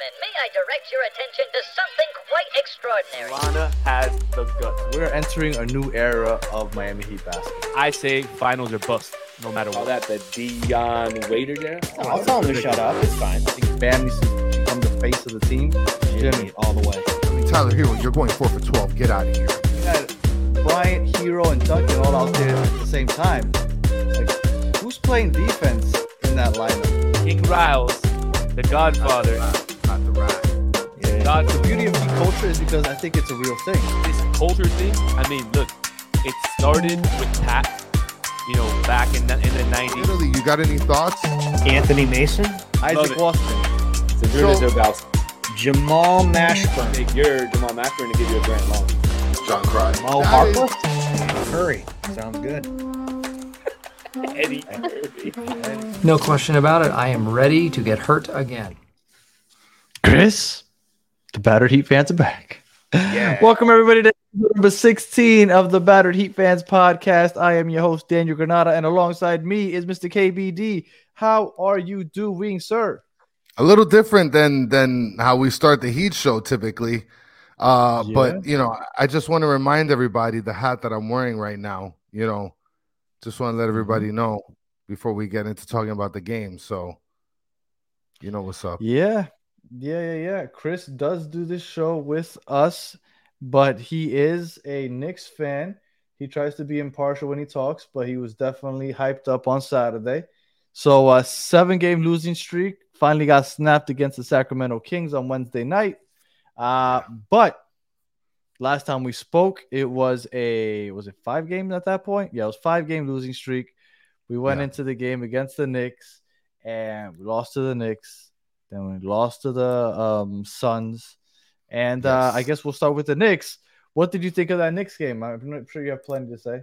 gentlemen, may I direct your attention to something quite extraordinary? Lana has the guts. We're entering a new era of Miami Heat basketball. I say finals are bust, no matter Call what. that the Dion Waiter there? Oh, I'll tell him to shut up. It's fine. I think Bam needs to become the face of the team. Jimmy, all the way. I mean, Tyler Herro, you're going four for 12. Get out of here. you had Bryant, Herro, and Duncan all out there at the same time. Like, who's playing defense in that lineup? King Riles, the Godfather. God, The beauty of Heat culture is because I think it's a real thing. this culture thing. I mean, look, it started with Pat. You know, back in the, in the '90s. Italy, you got any thoughts? Anthony Mason, Isaac it. Boston. So Drew Jamal Mashburn, Take your Jamal Mashburn to give you a grand Long. John Cry. Mo That is- Harkless, Curry. Sounds good. Eddie Murphy. No question about it. I am ready to get hurt again. Chris, the Battered Heat fans are back. Welcome everybody to number 16 of the Battered Heat Fans podcast. I am your host, Daniel Granada, and alongside me is Mr. KBD. How are you doing, sir? a little different than than how we start the Heat show typically. Uh, Yeah. but you know, I just want to remind everybody the hat that I'm wearing right now. You know, just want to let everybody know before we get into talking about the game. So, you know what's up. Yeah, yeah, yeah, yeah. Chris does do this show with us, but he is a Knicks fan. He tries to be impartial when he talks, but he was definitely hyped up on Saturday. So, a seven game losing streak finally got snapped against the Sacramento Kings on Wednesday night. Uh, but last time we spoke, it was a was it five games at that point? Yeah, it was five game losing streak. We went Yeah. into the game against the Knicks and we lost to the Knicks. Then we lost to the um, Suns. And uh, I guess we'll start with the Knicks. What did you think of that Knicks game? I'm sure you have plenty to say.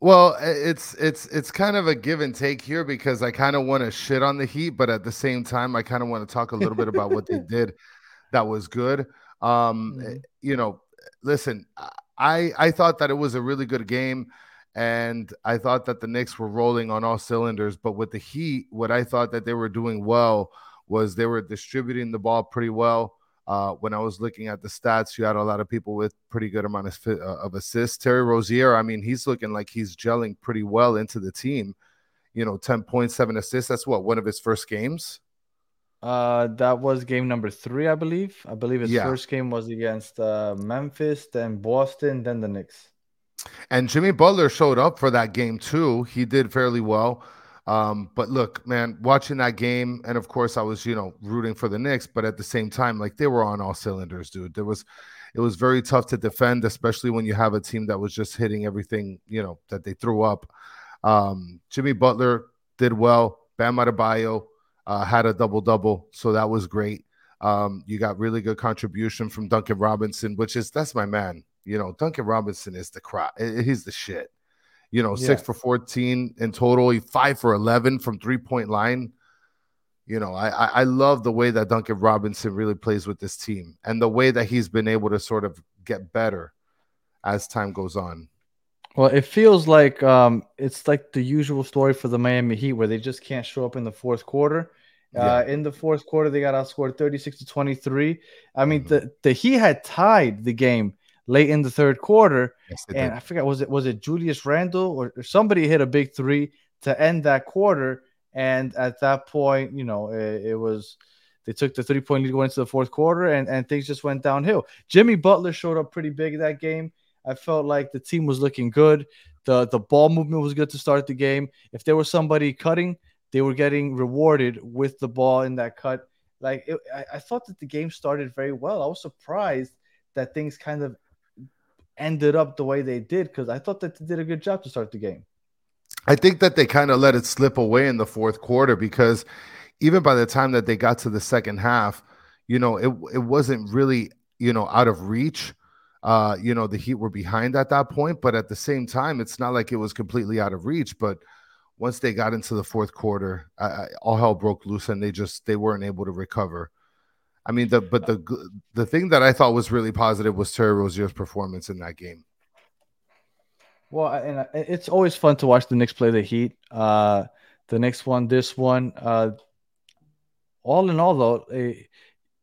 Well, it's it's it's kind of a give and take here because I kind of want to shit on the Heat, but at the same time, I kind of want to talk a little bit about what they did that was good. Um, Mhm. you know, listen, I I thought that it was a really good game, and I thought that the Knicks were rolling on all cylinders. But with the Heat, what I thought that they were doing well was they were distributing the ball pretty well. Uh, when I was looking at the stats, you had a lot of people with pretty good amount of, uh, of assists. Terry Rozier, I mean, he's looking like he's gelling pretty well into the team. You know, 10.7 assists. That's what, one of his first games? Uh, that was game number three, I believe. I believe his Yeah. first game was against uh, Memphis, then Boston, then the Knicks. And Jimmy Butler showed up for that game too. He did fairly well. Um, but look, man, watching that game, and of course, I was, you know, rooting for the Knicks, but at the same time, like they were on all cylinders, dude. There was, it was very tough to defend, especially when you have a team that was just hitting everything, you know, that they threw up. Um, Jimmy Butler did well. Bam Adebayo uh, had a double double, so that was great. Um, you got really good contribution from Duncan Robinson, which is that's my man. You know, Duncan Robinson is the crop. He's the shit. You know, six for 14 in total. Five for 11 from three point line. You know, I, I I love the way that Duncan Robinson really plays with this team and the way that he's been able to sort of get better as time goes on. Well, it feels like um, it's like the usual story for the Miami Heat, where they just can't show up in the fourth quarter. Uh, in the fourth quarter, they got outscored 36 to 23. I mean, Mhm. the, the Heat had tied the game late in the third quarter, Yes, and did. I forgot was it was it Julius Randle or, or somebody hit a big three to end that quarter, and at that point, you know, it, it was they took the three point lead going into the fourth quarter, and and things just went downhill. Jimmy Butler showed up pretty big that game. I felt like the team was looking good. the The ball movement was good to start the game. If there was somebody cutting, they were getting rewarded with the ball in that cut. Like it, I, I thought that the game started very well. I was surprised that things kind of ended up the way they did because I thought that they did a good job to start the game. I think that they kind of let it slip away in the fourth quarter because even by the time that they got to the second half, you know, it it wasn't really, you know, out of reach. Uh, you know, the Heat were behind at that point, but at the same time, it's not like it was completely out of reach. But once they got into the fourth quarter, I, I, all hell broke loose, and they just they weren't able to recover. I mean, the but the the thing that I thought was really positive was Terry Rozier's performance in that game. Well, and it's always fun to watch the Knicks play the Heat. Uh, the next one, this one. Uh, all in all, though, eh,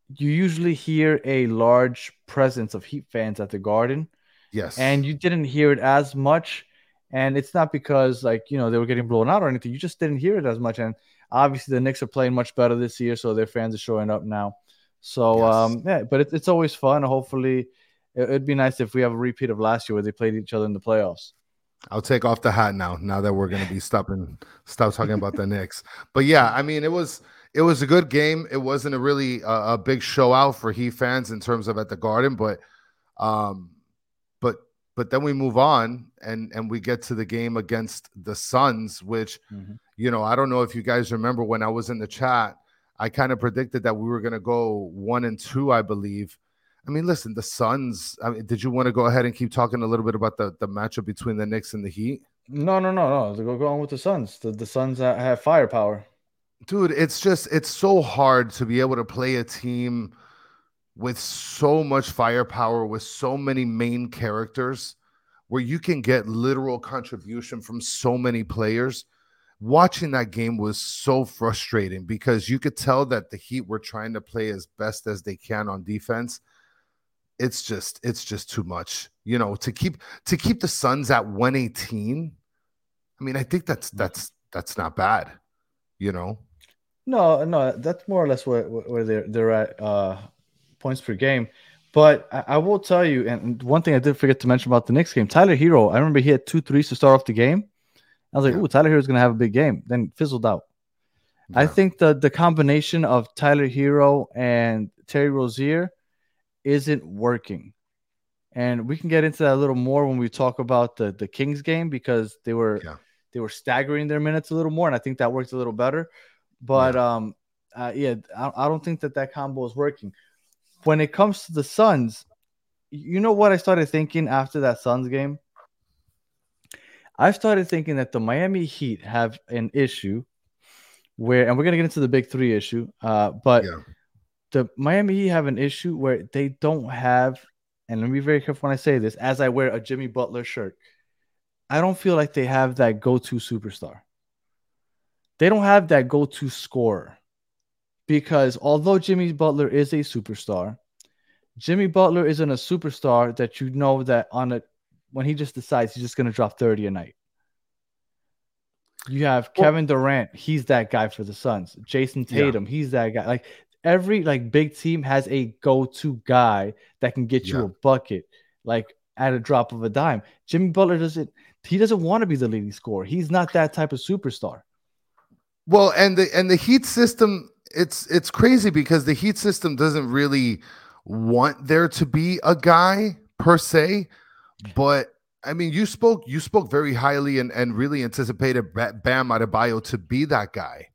you usually hear a large presence of Heat fans at the Garden, Yes. and you didn't hear it as much. And it's not because like you know they were getting blown out or anything. You just didn't hear it as much. And obviously the Knicks are playing much better this year, so their fans are showing up now. So Yes. um, yeah, but it, it's always fun. Hopefully, it, it'd be nice if we have a repeat of last year where they played each other in the playoffs. I'll take off the hat now. Now that we're going to be stopping, stop talking about the Knicks. But yeah, I mean, it was it was a good game. It wasn't a really uh, a big show out for Heat fans in terms of at the Garden, but um, but but then we move on and and we get to the game against the Suns, which Mhm. you know I don't know if you guys remember when I was in the chat, I kind of predicted that we were going to go one and two, I believe. I mean, listen, the Suns. I mean, did you want to go ahead and keep talking a little bit about the, the matchup between the Knicks and the Heat? No, no, no, no. Go, go on with the Suns. The, the Suns have firepower. Dude, it's just it's so hard to be able to play a team with so much firepower, with so many main characters, where you can get literal contribution from so many players. Watching that game was so frustrating because you could tell that the Heat were trying to play as best as they can on defense. It's just it's just too much. You know, to keep to keep the Suns at 118. I mean, I think that's that's that's not bad. You know. No, no, that's more or less where, where they're they're at uh, points per game. But I, I will tell you, and one thing I did forget to mention about the Knicks game, Tyler Herro. I remember he had two threes to start off the game. I was like, Yeah. "Ooh, Tyler Herro's gonna have a big game." Then fizzled out. I think the the combination of Tyler Herro and Terry Rozier isn't working. And we can get into that a little more when we talk about the the Kings game because they were Yeah. they were staggering their minutes a little more, and I think that worked a little better. But um, uh, yeah, I, I don't think that that combo is working. When it comes to the Suns, you know what I started thinking after that Suns game? I started thinking that the Miami Heat have an issue where, and we're gonna get into the big three issue, uh, but Yeah. the Miami Heat have an issue where they don't have, and let me be very careful when I say this, as I wear a Jimmy Butler shirt, I don't feel like they have that go-to superstar. They don't have that go-to scorer because although Jimmy Butler is a superstar, Jimmy Butler isn't a superstar that you know that on a when he just decides he's just going to drop 30 a night. You have Well- Kevin Durant, he's that guy for the Suns. Jayson Yeah. Tatum, he's that guy. Like every like big team has a go-to guy that can get you Yeah. a bucket like at a drop of a dime. Jimmy Butler doesn't he doesn't want to be the leading scorer. He's not that type of superstar. Well, and the and the Heat system, it's it's crazy because the Heat system doesn't really want there to be a guy per se, but I mean, you spoke you spoke very highly and and really anticipated Ba- Bam Adebayo to be that guy,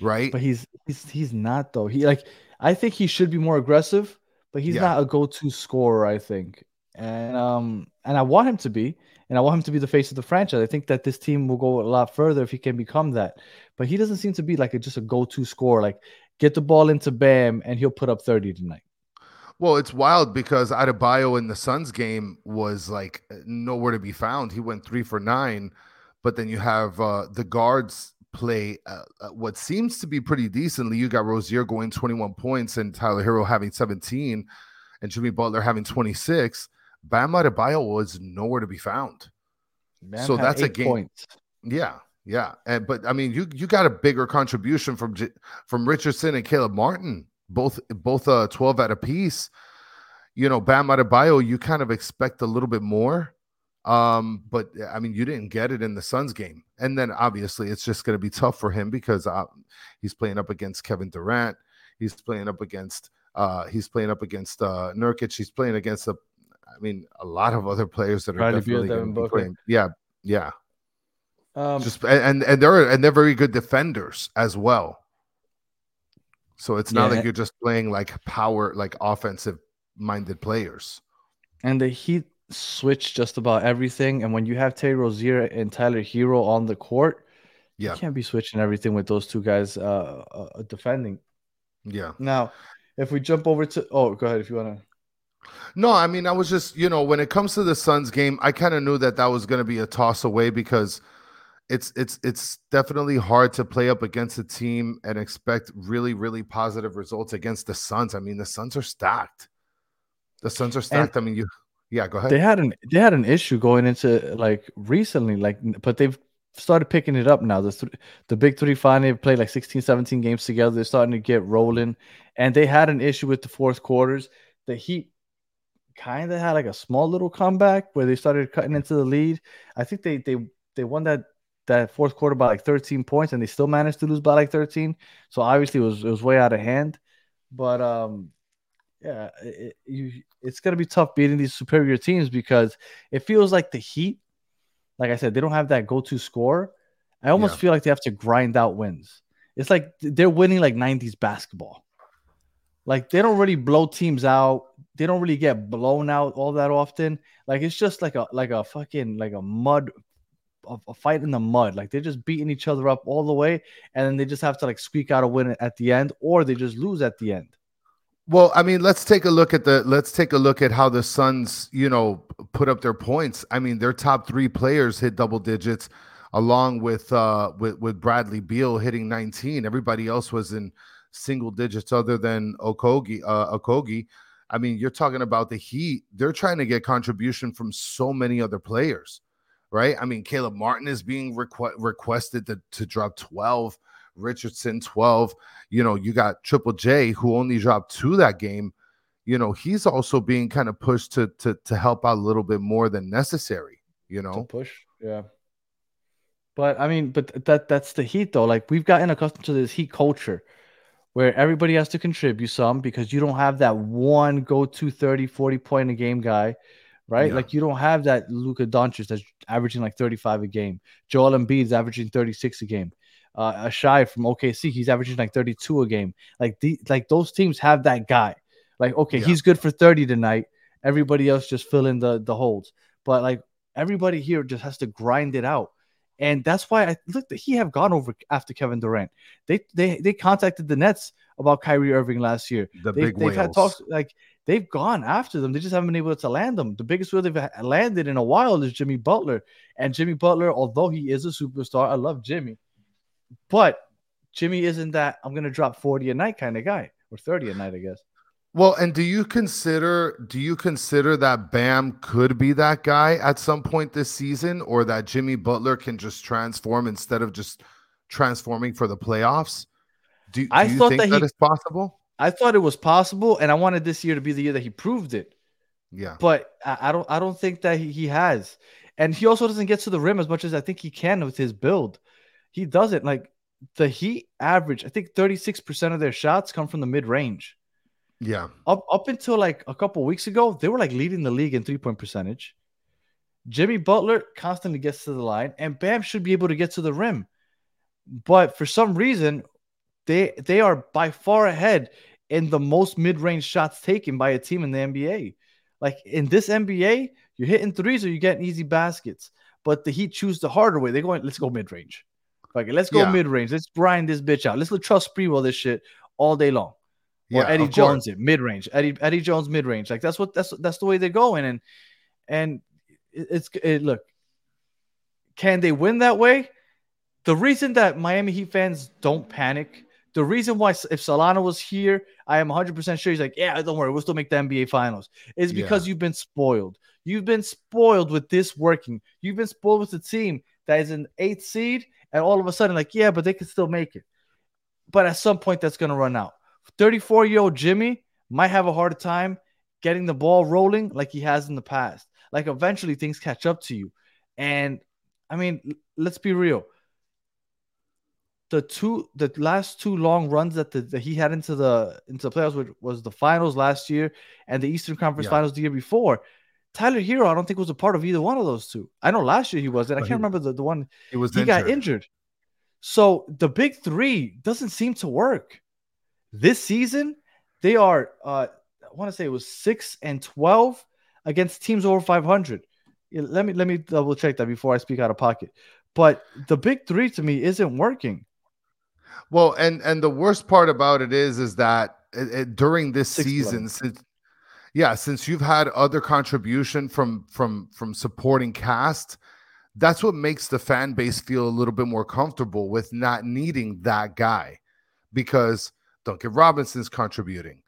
right? But he's he's he's not though. He like I think he should be more aggressive, but he's Yeah. not a go-to scorer, I think. And um and I want him to be, and I want him to be the face of the franchise. I think that this team will go a lot further if he can become that. But he doesn't seem to be like a, just a go-to scorer. Like get the ball into Bam and he'll put up 30 tonight. Well, it's wild because Adebayo in the Suns game was like nowhere to be found. He went three for nine, but then you have uh, the guards play uh, uh, what seems to be pretty decently. You got Rozier going 21 points and Tyler Herro having 17 and Jimmy Butler having 26. Bam Adebayo was nowhere to be found. Bam So that's a game- Points. Yeah, yeah, and but I mean, you you got a bigger contribution from J- from Richardson and Caleb Martin, both both uh 12 at a piece. You know, Bam Adebayo, you kind of expect a little bit more. Um, but I mean, you didn't get it in the Suns game, and then obviously it's just going to be tough for him because uh, he's playing up against Kevin Durant, he's playing up against uh he's playing up against uh Nurkic, he's playing against a, I mean, a lot of other players that are Beal, definitely going to be playing. Yeah, yeah Um, just and and they're and they're very good defenders as well. So it's not Yeah. like you're just playing like power, like offensive minded players. and the Heat switch just about everything. And when you have Terry Rozier and Tyler Herro on the court, Yeah, you can't be switching everything with those two guys uh, uh, defending. yeah. Now, if we jump over to oh, go ahead if you want to. No, I mean, I was just you know when it comes to the Suns game, I kind of knew that that was going to be a toss away because it's it's it's definitely hard to play up against a team and expect really really positive results against the Suns. I mean, the Suns are stacked. The Suns are stacked. I mean, you yeah, go ahead. They had an they had an issue going into like recently, like but they've started picking it up now. The th- the big three finally played like 16, 17 games together. They're starting to get rolling. And they had an issue with the fourth quarters. The Heat kind of had like a small little comeback where they started cutting into the lead. I think they they they won that that fourth quarter by like 13 points and they still managed to lose by like 13. So obviously it was it was way out of hand. But um yeah, it, you it's gonna be tough beating these superior teams because it feels like the Heat, like I said, they don't have that go-to score. I almost Yeah. feel like they have to grind out wins. It's like they're winning like 90s basketball. Like they don't really blow teams out. They don't really get blown out all that often. Like it's just like a like a fucking like a mud a, a fight in the mud. Like they're just beating each other up all the way, and then they just have to like squeak out a win at the end, or they just lose at the end. Well, I mean, let's take a look at the let's take a look at how the Suns, you know, put up their points. I mean, their top three players hit double digits, along with uh with with Bradley Beal hitting 19. Everybody else was in single digits, other than Okogie. Uh, Okogie. I mean, you're talking about the Heat. They're trying to get contribution from so many other players, right? I mean, Caleb Martin is being requ- requested to to drop 12. Richardson 12. You know, you got Triple J who only dropped two that game. You know, he's also being kind of pushed to to to help out a little bit more than necessary. You to know, push. Yeah. But I mean, but that that's the heat though. Like we've gotten accustomed to this heat culture where everybody has to contribute some because you don't have that one go-to 30, 40 point in a game guy, right? Yeah. Like you don't have that Luka Doncic that's averaging like 35 a game. Joel Embiid's averaging 36 a game. Uh, Ashai from OKC, he's averaging like 32 a game. Like the like those teams have that guy. Like okay, Yeah. he's good for 30 tonight. Everybody else just fill in the the holds. But like everybody here just has to grind it out. And that's why I look that he have gone over after Kevin Durant. They they they contacted the Nets about Kyrie Irving last year. the They, big they've whales. had talks like they've gone after them. They just haven't been able to land them. The biggest wheel they've landed in a while is Jimmy Butler. And Jimmy Butler, although he is a superstar, I love Jimmy, but Jimmy isn't that I'm gonna drop 40 a night kind of guy or 30 a night, I guess. Well, and do you consider do you consider that Bam could be that guy at some point this season, or that Jimmy Butler can just transform instead of just transforming for the playoffs? Do, do I you think that that he- is possible? I thought it was possible, and I wanted this year to be the year that he proved it. Yeah, but I, I don't I don't think that he, he has. And he also doesn't get to the rim as much as I think he can with his build. He doesn't like the Heat average. I think 36% of their shots come from the mid range. yeah, Up up until like a couple weeks ago, they were like leading the league in three point percentage. Jimmy Butler constantly gets to the line, and Bam should be able to get to the rim. But for some reason, they they are by far ahead in the most mid-range shots taken by a team in the NBA. Like in this NBA, you're hitting threes or you're getting easy baskets. But the Heat choose the harder way. They're going, let's go mid-range. Like, let's go Yeah. mid-range. Let's grind this bitch out. Let's let trust Sprewell this shit all day long. Or yeah. Eddie. Jones it mid-range. Eddie Eddie Jones mid-range. Like that's what that's that's the way they're going. And and it's it, look, can they win that way? The reason that Miami Heat fans don't panic, the reason why if Solana was here, I am 100% sure he's like, yeah, don't worry, we'll still make the NBA finals, is Yeah. because you've been spoiled. You've been spoiled with this working. You've been spoiled with a team that is an eighth seed, and all of a sudden, like, yeah, but they can still make it. But at some point, that's going to run out. 34 year old Jimmy might have a hard time getting the ball rolling like he has in the past. Like, eventually, things catch up to you. And I mean, let's be real. The two, the last two long runs that, the, that he had into the into the playoffs which was the finals last year and the Eastern Conference Yeah. Finals the year before. Tyler Herro, I don't think was a part of either one of those two. I know last year he wasn't. I can't he- remember the, the one He was he injured. got injured. So the big three doesn't seem to work. This season, they are uh I want to say it was six and twelve against teams over 500. Let me let me double check that before I speak out of pocket. But the big three to me isn't working. Well, and and the worst part about it is, is that it, it- during this Six season, since yeah, since you've had other contribution from from from supporting cast, that's what makes the fan base feel a little bit more comfortable with not needing that guy because Duncan Robinson's contributing.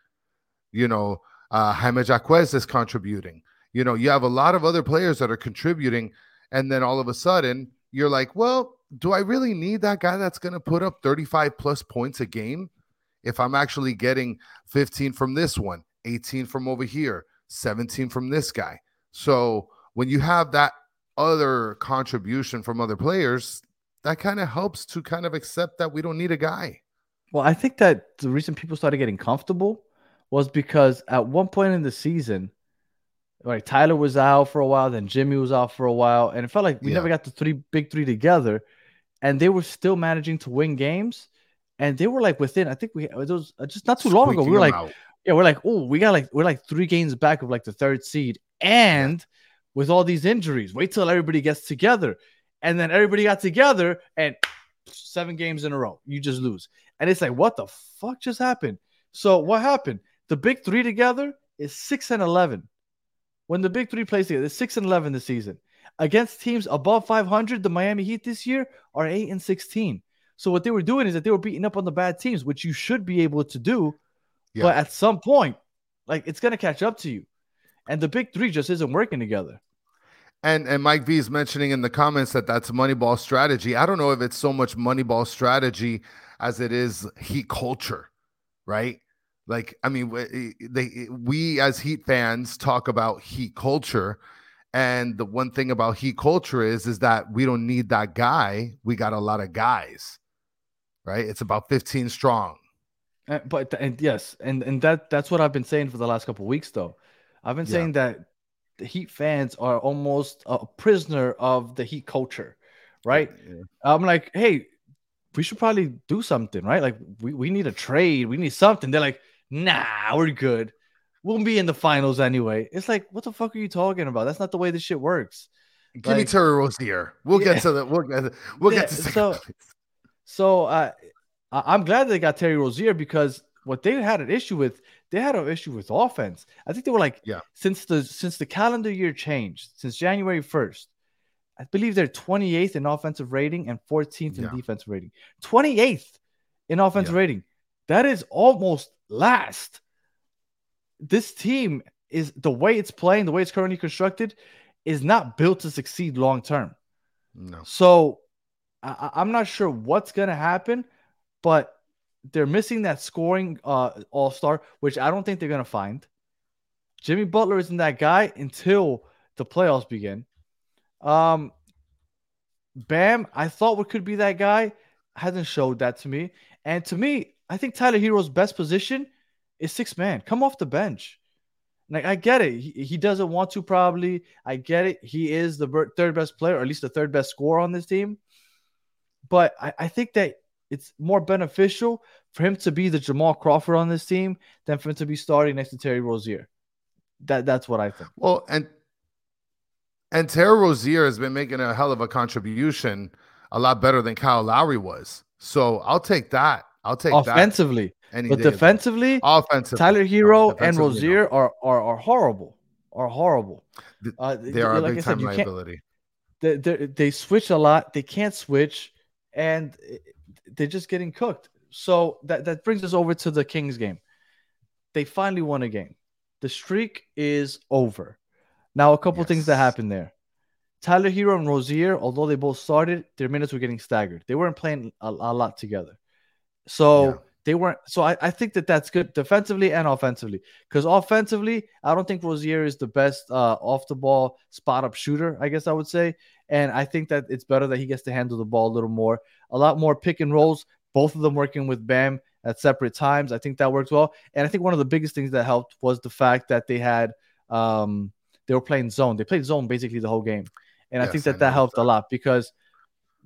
You know, uh, Jaime Jaquez is contributing. You know, you have a lot of other players that are contributing, and then all of a sudden you're like, well, do I really need that guy that's going to put up 35 plus points a game? If I'm actually getting 15 from this one, 18 from over here, 17 from this guy. So when you have that other contribution from other players, that kind of helps to kind of accept that we don't need a guy. Well, I think that the reason people started getting comfortable was because at one point in the season, like Tyler was out for a while, then Jimmy was out for a while, and it felt like we Yeah. never got the three big three together, and they were still managing to win games, and they were like within. I think we it was uh, just not too long ago. We were like, out. yeah, we're like, oh, we got like we're like three games back of like the third seed, and with all these injuries, wait till everybody gets together, and then everybody got together, and seven games in a row, you just lose, and it's like, what the fuck just happened? So what happened? The big three together is six and eleven. When the big three plays together, it's six and eleven this season against teams above 500. The Miami Heat this year are eight and sixteen. So what they were doing is that they were beating up on the bad teams, which you should be able to do. Yeah. But at some point, like it's gonna catch up to you. And the big three just isn't working together. And and Mike V is mentioning in the comments that that's Moneyball strategy. I don't know if it's so much Moneyball strategy as it is Heat culture, right? Like I mean, we- they we as Heat fans talk about Heat culture, and the one thing about Heat culture is is that we don't need that guy. We got a lot of guys, right? It's about fifteen strong. Uh, but and yes, and and that that's what I've been saying for the last couple of weeks though. I've been Yeah. saying that the Heat fans are almost a prisoner of the Heat culture, right? I'm like, hey, we should probably do something, right? Like we, we need a trade, we need something. They're like, nah, we're good. We'll be in the finals anyway. It's like, what the fuck are you talking about? That's not the way this shit works. Give me Terry Rozier. We'll Yeah. get to the we'll get we'll Yeah, get to so- place. So uh, I- I'm glad they got Terry Rozier because what they had an issue with, they had an issue with offense. I think they were like, Yeah. since the since the calendar year changed, since January 1st, I believe they're 28th in offensive rating and 14th in Yeah. defensive rating. 28th in offensive Yeah. rating. That is almost last. This team is the way it's playing, the way it's currently constructed, is not built to succeed long term. No. So I, I'm not sure what's gonna happen, but they're missing that scoring uh, all star, which I don't think they're gonna find. Jimmy Butler isn't that guy until the playoffs begin. Um, Bam, I thought what could be that guy hasn't showed that to me, and to me, I think Tyler Herro's best position is six man. Come off the bench. Like I get it, he, he doesn't want to probably. I get it. He is the third best player, or at least the third best scorer on this team. But I, I think that it's more beneficial for him to be the Jamal Crawford on this team than for him to be starting next to Terry Rozier. That that's what I think. Well, and and Terry Rozier has been making a hell of a contribution, a lot better than Kyle Lowry was. So I'll take that. I'll take Offensively, that. Any but day of the- defensively, offensively, Tyler Herro and defensively, no. Rozier are, are are horrible. Are horrible. Uh, they are like a big time liability. they, they they switch a lot. They can't switch, and they're just getting cooked. So that that brings us over to the Kings game. They finally won a game. The streak is over. Now, a couple things that happened there. Tyler Herro and Rozier, although they both started, their minutes were getting staggered. They weren't playing a, a lot together. So Yeah. They weren't. So I, I think that that's good defensively and offensively. Because offensively, I don't think Rozier is the best uh, off the ball spot up shooter, I guess I would say. And I think that it's better that he gets to handle the ball a little more, a lot more pick and rolls, both of them working with Bam at separate times. I think that works well. And I think one of the biggest things that helped was the fact that they had, um, they were playing zone. They played zone basically the whole game. And I think Yes, I that that helped a lot because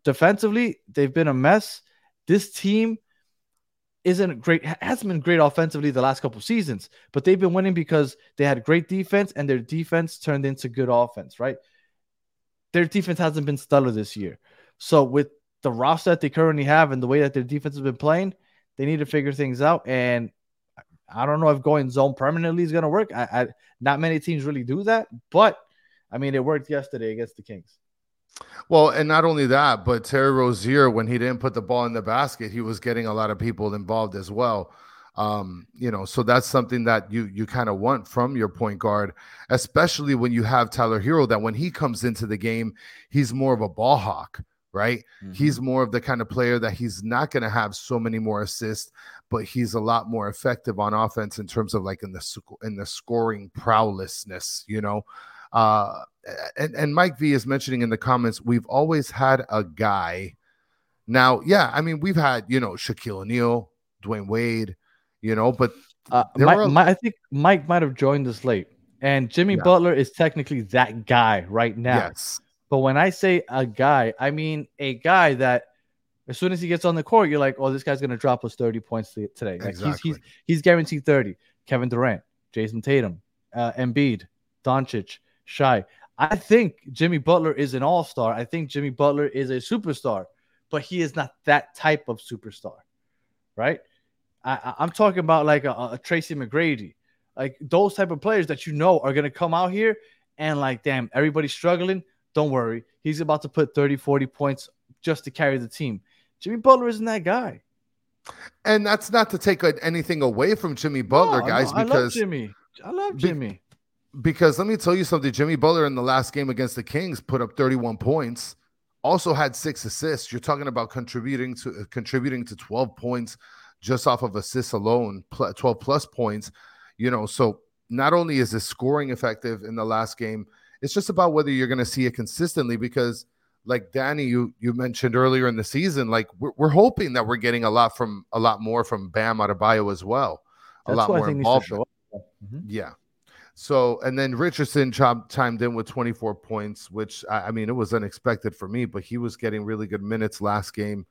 defensively, they've been a mess. This team isn't great, hasn't been great offensively the last couple seasons, but they've been winning because they had great defense and their defense turned into good offense, right? Their defense hasn't been stellar this year. So with the roster that they currently have and the way that their defense has been playing, they need to figure things out. And I don't know if going zone permanently is going to work. I, I not many teams really do that, but I mean it worked yesterday against the Kings. Well, and not only that, but Terry Rozier, when he didn't put the ball in the basket, he was getting a lot of people involved as well. Um, you know, so that's something that you you kind of want from your point guard, especially when you have Tyler Herro. That when he comes into the game, he's more of a ball hawk, right? Mm-hmm. He's more of the kind of player that he's not going to have so many more assists, but he's a lot more effective on offense in terms of like in the in the scoring prowessness, you know. Uh, and, and Mike V is mentioning in the comments, we've always had a guy. Now, yeah, I mean, we've had, you know, Shaquille O'Neal, Dwyane Wade, you know, but Uh, Mike, a- Mi- I think Mike might have joined us late, and Jimmy Yeah. Butler is technically that guy right now. yes, But when I say a guy, I mean a guy that as soon as he gets on the court, you're like, oh, this guy's gonna drop us 30 points today. Like he's he's he's guaranteed 30. Kevin Durant, Jayson Tatum, uh, Embiid, Doncic, Shy. I think Jimmy Butler is an all-star. I think Jimmy Butler is a superstar, but he is not that type of superstar, right? I, I'm talking about like a, a Tracy McGrady, like those type of players that you know are gonna come out here and like, damn, everybody's struggling. Don't worry, he's about to put 30, 40 points just to carry the team. Jimmy Butler isn't that guy. and that's not to take anything away from Jimmy Butler, No, guys, no, I love because Jimmy. I love Jimmy. Because let me tell you something. Jimmy Butler in the last game against the Kings put up 31 points, also had six assists. You're talking about contributing to uh, contributing to 12 points just off of assists alone, pl- 12 plus points. You know, so not only is his scoring effective in the last game, it's just about whether you're going to see it consistently because like Danny you you mentioned earlier in the season like we're, we're hoping that we're getting a lot from a lot more from Bam Adebayo as well a lot more think needs to involvement show up. Mhm. yeah. So and then Richardson chimed in with 24 points, which I, I mean it was unexpected for me, but he was getting really good minutes last game.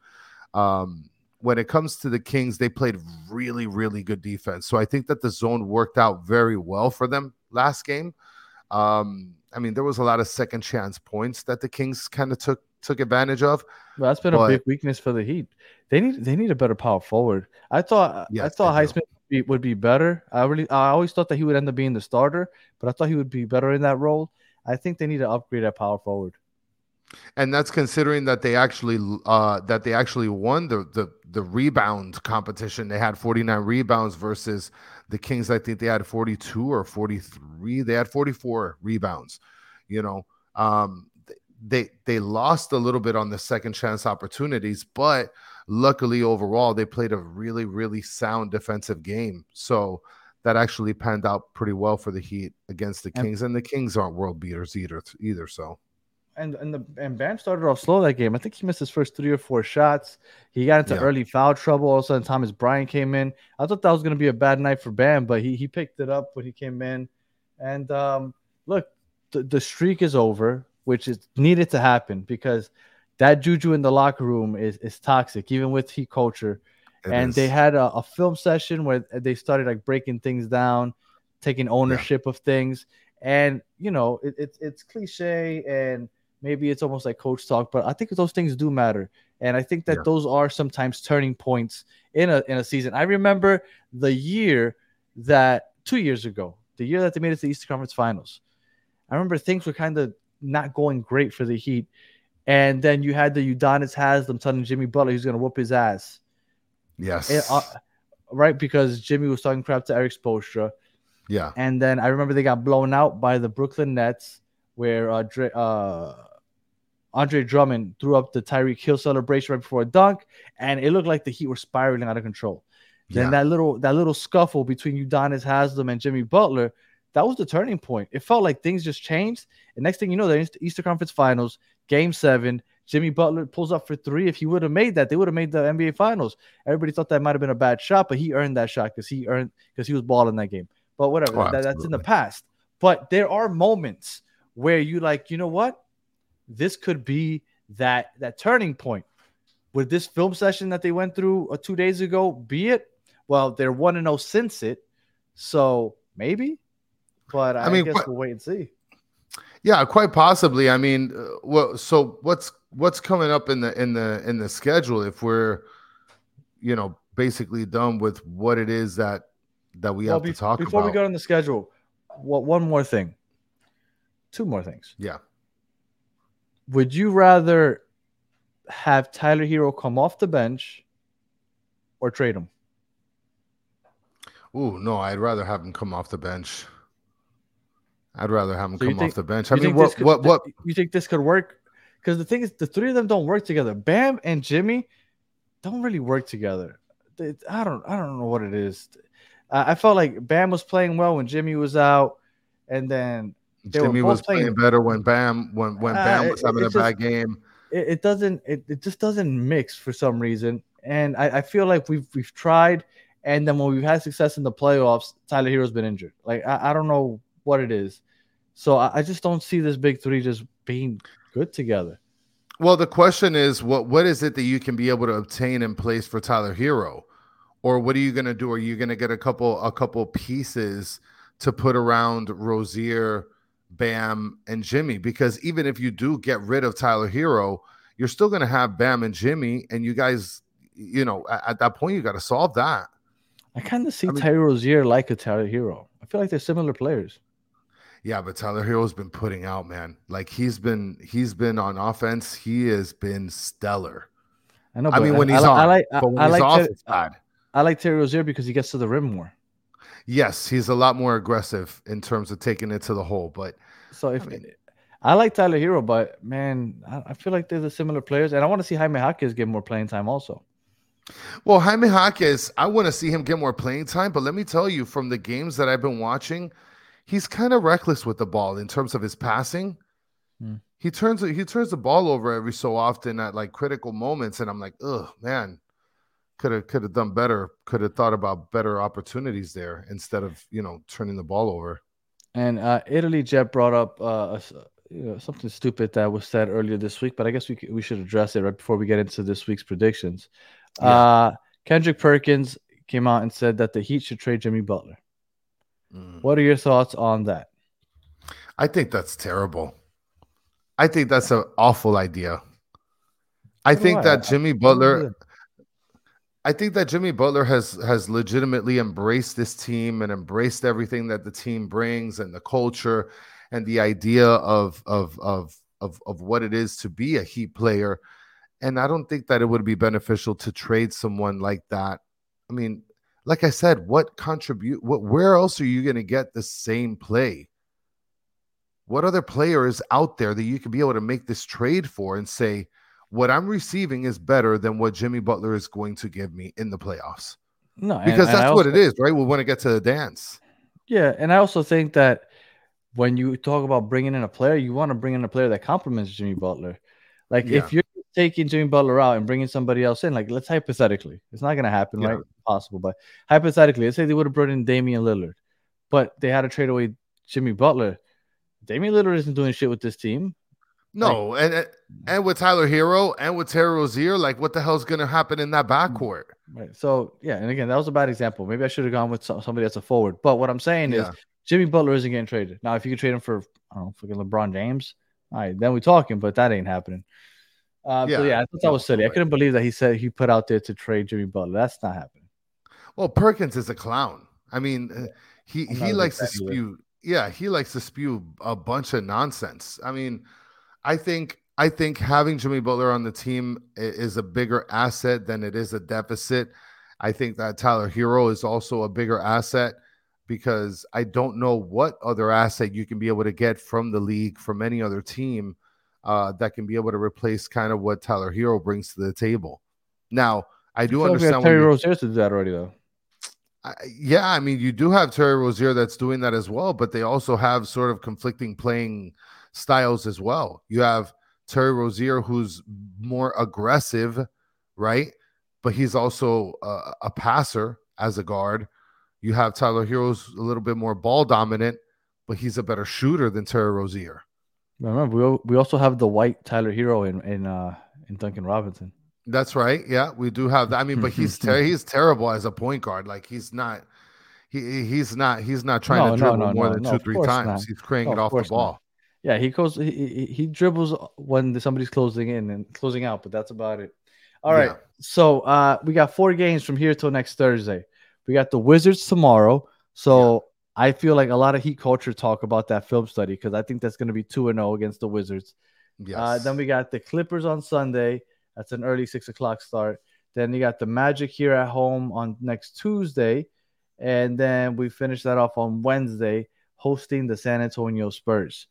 Um, when it comes to the Kings, they played really, really good defense. So I think that the zone worked out very well for them last game. Um, I mean, there was a lot of second chance points that the Kings kind of took took advantage of. Well, that's been But- a big weakness for the Heat. They need they need a better power forward. I thought I Yes, thought do. Highsmith would be, would be better. I really I always thought that he would end up being the starter, but I thought he would be better in that role. I think they need to upgrade at power forward. and that's considering that they actually uh that they actually won the the the rebound competition they had 49 rebounds versus the kings i think they had 42 or 43 they had 44 rebounds you know um they they lost a little bit on the second chance opportunities but luckily overall they played a really really sound defensive game so that actually panned out pretty well for the heat against the And- kings and the kings aren't world beaters either either so And and the and Bam started off slow that game. I think he missed his first three or four shots. He got into Yeah. early foul trouble. All of a sudden, Thomas Bryant came in. I thought that was going to be a bad night for Bam, but he he picked it up when he came in. And um, look, the, the streak is over, which is needed to happen because that juju in the locker room is is toxic, even with Heat culture. It and is. they had a, a film session where they started like breaking things down, taking ownership of things. And you know, it, it's it's cliche and maybe it's almost like coach talk, but I think those things do matter. And I think that Yeah. those are sometimes turning points in a in a season. I remember the year that two years ago, the year that they made it to the Eastern Conference Finals. I remember things were kind of not going great for the Heat. And then you had the Udonis Haslem telling Jimmy Butler he's going to whoop his ass. yes It, uh, right? Because Jimmy was talking crap to Erik Spoelstra, yeah and then I remember they got blown out by the Brooklyn Nets, where uh, Dre, uh, Andre Drummond threw up the Tyreek Hill celebration right before a dunk, and it looked like the Heat were spiraling out of control. Then Yeah. that little that little scuffle between Udonis Haslam and Jimmy Butler, that was the turning point. It felt like things just changed. And next thing you know, they're in the Eastern Conference Finals, Game Seven. Jimmy Butler pulls up for three. If he would have made that, they would have made the NBA Finals. Everybody thought that might have been a bad shot, but he earned that shot because he earned because he was balling that game. But whatever, Oh, that- that's in the past. But there are moments where you like, you know what? This could be that that turning point. Would this film session that they went through uh, two days ago be it? Well, they're one and zero since it, so maybe. But I, I mean, guess what- we'll wait and see. Yeah, quite possibly. I mean, uh, well, so what's what's coming up in the in the in the schedule if we're, you know, basically done with what it is that that we Well, have be- to talk about. before about? we go on the schedule, what one more thing, two more things. yeah, would you rather have Tyler Herro come off the bench or trade him? Ooh, no, I'd rather have him come off the bench. I'd rather have him So come think- off the bench. I mean, what, could- what, what? You think this could work? Because the thing is, the three of them don't work together. Bam and Jimmy don't really work together. It- I don't, I don't know what it is. I I felt like Bam was playing well when Jimmy was out, and then they Jimmy was playing- playing better when Bam when when Uh, Bam was it- having a it's bad game. it, it doesn't it, it just doesn't mix for some reason and I, I feel like we've we've tried and then when we've had success in the playoffs tyler herro's been injured like i, I don't know what it is so I, I just don't see this big three just being good together Well, the question is, what what is it that you can be able to obtain in place for Tyler Herro, or what are you going to do? Are you going to get a couple a couple pieces to put around Rozier, Bam, and Jimmy? Because even if you do get rid of Tyler Herro, you're still going to have Bam and Jimmy, and you guys, you know, at, at that point, you got to solve that. i kind of see I mean- tyler rozier like a tyler herro i feel like they're similar players Yeah, but Tyler Herro's been putting out, man. Like he's been he's been on offense. He has been stellar. i know I mean, when I, he's I, on, I like I, but when I he's like off, Ter- it's bad. I like terry rozier because he gets to the rim more Yes, he's a lot more aggressive in terms of taking it to the hole. But So if I, mean- like Tyler Herro, but man, I, I feel like they're the similar players, and I want to see Jaime Jaquez get more playing time also. well, Jaime Jaquez, I want to see him get more playing time. But let me tell you, from the games that I've been watching, he's kind of reckless with the ball in terms of his passing. Hmm. He turns he turns the ball over every so often at like critical moments, and I'm like, oh man, could have could have done better. Could have thought about better opportunities there instead of you know turning the ball over. And uh, Italy Jet brought up uh, you know, something stupid that was said earlier this week, but I guess we we should address it right before we get into this week's predictions. Yeah. Uh, Kendrick Perkins came out and said that the Heat should trade Jimmy Butler. Mm. What are your thoughts on that? I think that's terrible. I think that's an awful idea. I think that Jimmy Butler. I think that Jimmy Butler has has legitimately embraced this team and embraced everything that the team brings and the culture and the idea of of of of, of what it is to be a Heat player. And I don't think that it would be beneficial to trade someone like that. I mean, like I said, what contribute what where else are you going to get the same play? What other player is out there that you could be able to make this trade for and say, what I'm receiving is better than what Jimmy Butler is going to give me in the playoffs? No, Because and I that's what also- it is, right? We want to get to the dance. Yeah, and I also think that when you talk about bringing in a player, you want to bring in a player that complements Jimmy Butler. Like Yeah. if you're taking Jimmy Butler out and bringing somebody else in, like let's hypothetically, it's not going to happen, Yeah. right? Possible, but hypothetically, let's say they would have brought in Damian Lillard, but they had to trade away Jimmy Butler. Damian Lillard isn't doing shit with this team. No, and and- and with Tyler Hero and with Terry Rozier, like what the hell's going to happen in that backcourt? Right. So yeah, and again, that was a bad example. Maybe I should have gone with somebody that's a forward. But what I'm saying Yeah. is Jimmy Butler isn't getting traded. Now, if you could trade him for I don't know, fucking LeBron James, all right, then we're talking, but that ain't happening. Uh, Yeah, yeah, I thought that was silly. I couldn't believe that he said he put out there to trade Jimmy Butler. That's not happening. Well, Perkins is a clown. I mean, uh, he he likes to spew. Yeah, he likes to spew a bunch of nonsense. I mean, I think I think having Jimmy Butler on the team is a bigger asset than it is a deficit. I think that Tyler Herro is also a bigger asset because I don't know what other asset you can be able to get from the league from any other team uh, that can be able to replace kind of what Tyler Herro brings to the table. Now, I do I like understand when Terry Rozier to do that already, though. I- yeah, I mean, you do have Terry Rozier that's doing that as well, but they also have sort of conflicting playing styles as well. You have Terry Rozier, who's more aggressive, right? But he's also a, a passer as a guard. You have Tyler Herro's a little bit more ball dominant, but he's a better shooter than Terry Rozier. Remember, we, we also have the white Tyler Herro in in uh in Duncan Robinson. That's right. Yeah, we do have that. I mean, but he's ter- he's terrible as a point guard. Like he's not. He he's not. He's not trying No, to dribble no, more no, than no, two, three times. not. He's cranking of off the course not. ball. Yeah, he goes. He, he, he dribbles when somebody's closing in and closing out, but that's about it. All right. Yeah. So uh, we got four games from here till next Thursday. We got the Wizards tomorrow. So I feel like a lot of Heat culture talk about that film study because I think that's going to be two and zero against the Wizards. Yes. Uh, then we got the Clippers on Sunday. That's an early six o'clock start. Then you got the Magic here at home on next Tuesday. And then we finish that off on Wednesday, hosting the San Antonio Spurs.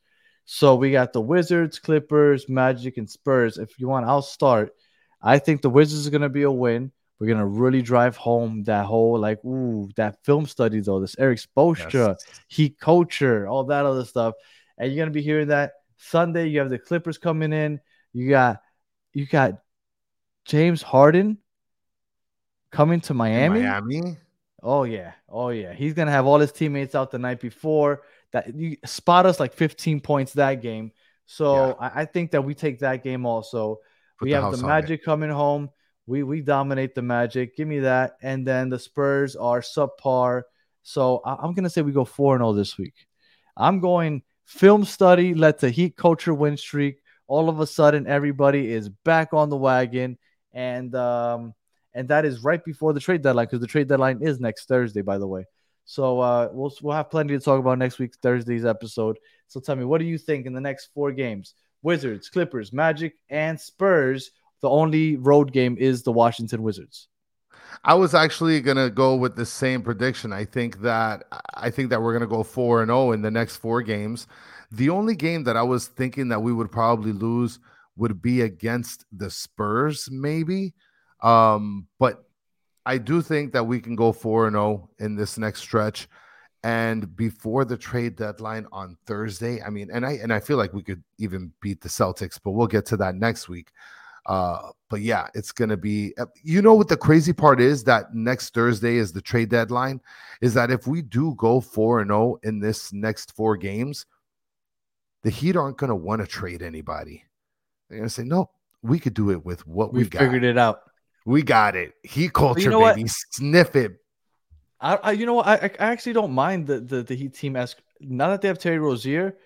So we got the Wizards, Clippers, Magic, and Spurs. If you want, I'll start. I think the Wizards are going to be a win. We're going to really drive home that whole, like, ooh, that film study, though. This Erik Spoelstra, Yes. heat culture, all that other stuff. And you're going to be hearing that Sunday. You have the Clippers coming in. You got, you got James Harden coming to Miami. Miami. Oh yeah, oh yeah. He's gonna have all his teammates out the night before. That you spot us like 15 points that game. So Yeah. I, I think that we take that game also. Put we have the. Magic coming home. We we dominate the Magic. Give me that. And then the Spurs are subpar. So I, am gonna say we go four and zero this week. I'm going film study. Let the Heat culture win streak. All of a sudden, everybody is back on the wagon, and um, and that is right before the trade deadline because the trade deadline is next Thursday, by the way. So uh, we'll we'll have plenty to talk about next week's Thursday's episode. So tell me, what do you think in the next four games? Wizards, Clippers, Magic, and Spurs. The only road game is the Washington Wizards. I was actually gonna go with the same prediction. I think that I think that we're gonna go four and zero in the next four games. The only game that I was thinking that we would probably lose would be against the Spurs, maybe. Um, but I do think that we can go four and zero in this next stretch. And before the trade deadline on Thursday, I mean, and I and I feel like we could even beat the Celtics, but we'll get to that next week. Uh, but yeah, it's gonna be. uh, You know what the crazy part is that next Thursday is the trade deadline. Is that if we do go four and zero in this next four games, the Heat aren't gonna want to trade anybody. They're gonna say no. We could do it with what we, We got. figured it out. We got it. Heat culture, know what? baby. Sniff it. I, I you know what? I, I I actually don't mind the, the the Heat team as now that they have Terry Rozier.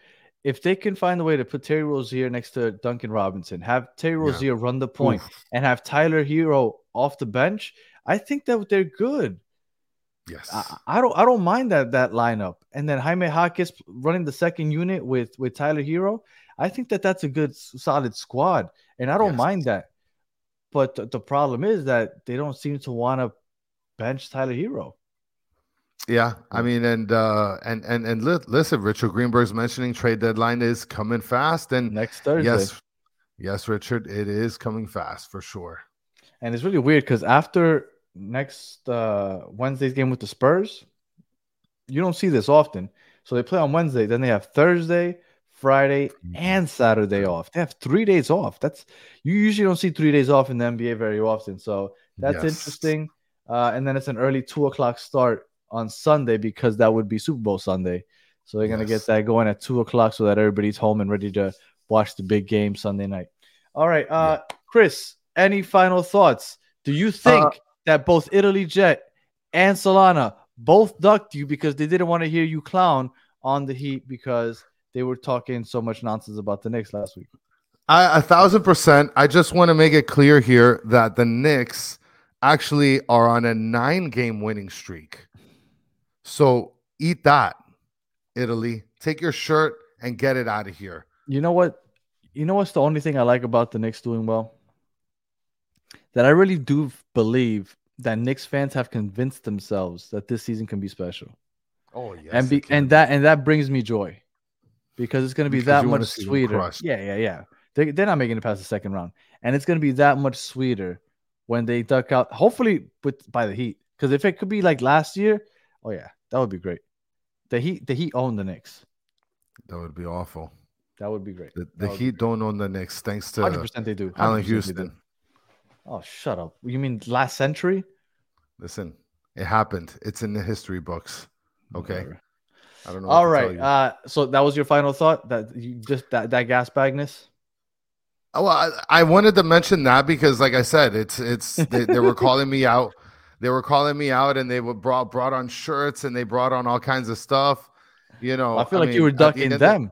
If they can find a way to put Terry Rozier next to Duncan Robinson, have Terry Yeah. Rozier run the point, Oof. and have Tyler Herro off the bench, I think that they're good. Yes. I, I don't I don't mind that that lineup. And then Jaime Jaquez running the second unit with with Tyler Herro. I think that that's a good solid squad, and I don't Yes. mind that. But the problem is that they don't seem to want to bench Tyler Herro. Yeah, I mean, and uh, and and and li- listen, Richard Greenberg's mentioning trade deadline is coming fast, and next Thursday. yes, yes, Richard, it is coming fast for sure. And it's really weird because after next uh, Wednesday's game with the Spurs, you don't see this often. So they play on Wednesday, then they have Thursday, Friday, and Saturday off. They have three days off. That's you usually don't see three days off in the NBA very often. So that's Yes. interesting. Uh, and then it's an early two o'clock start on Sunday because that would be Super Bowl Sunday. So they're gonna get that going at two o'clock so that everybody's home and ready to watch the big game Sunday night. All right, uh, Chris, any final thoughts? Do you think that both Italy Jet and Solana both ducked you because they didn't want to hear you clown on the Heat because they were talking so much nonsense about the Knicks last week? I, a thousand percent. I just want to make it clear here that the Knicks actually are on a nine-game winning streak. So eat that, Italy. Take your shirt and get it out of here. You know what? You know what's the only thing I like about the Knicks doing well? That I really do believe that Knicks fans have convinced themselves that this season can be special. Oh yes, and be, and that and that brings me joy because it's going to be Because that much sweeter. Yeah, yeah, yeah. They, they're not making it past the second round, and it's going to be that much sweeter when they duck out. Hopefully, with by the Heat, because if it could be like last year, oh yeah, that would be great. The Heat, the Heat own the Knicks. that would be awful. That would be great. The, the Heat don't own the Knicks thanks to Hundred percent, they do. Allan 100% they do. Houston. Oh, shut up. You mean last century? Listen, it happened. It's in the history books. Okay. Whatever. I don't know. what All to tell you. Uh, so that was your final thought that you just that that gas bagness. Oh, well, I, I wanted to mention that because, like I said, it's it's they, they were calling me out. They were calling me out, and they were brought brought on shirts, and they brought on all kinds of stuff. You know, I feel like you were the ducking the- them.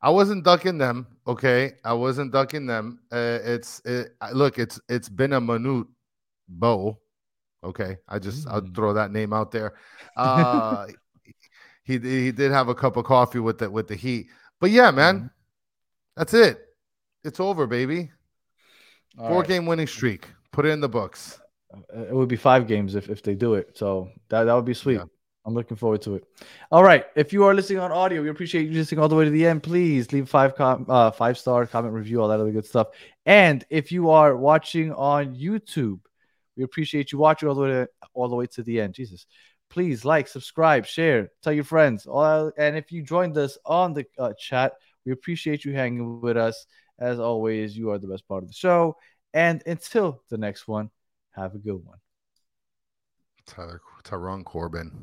I wasn't ducking them. Okay, I wasn't ducking them. Uh, it's it, look, it's it's been a minute, Bo. Okay, I just I'll Mm. throw that name out there. Uh, he he did have a cup of coffee with the with the Heat, but yeah, man, That's it. It's over, baby. All Four right. game winning streak. Put it in the books. It would be five games if, if they do it. So that, that would be sweet. Yeah. I'm looking forward to it. All right. If you are listening on audio, we appreciate you listening all the way to the end. Please leave five com- uh, five star comment review, all that other good stuff. And if you are watching on YouTube, we appreciate you watching all the way to, all the way to the end. Jesus. Please like, subscribe, share, tell your friends. All and if you joined us on the uh, chat, we appreciate you hanging with us. As always, you are the best part of the show. And until the next one, have a good one. Tyler, Tyrone Corbin.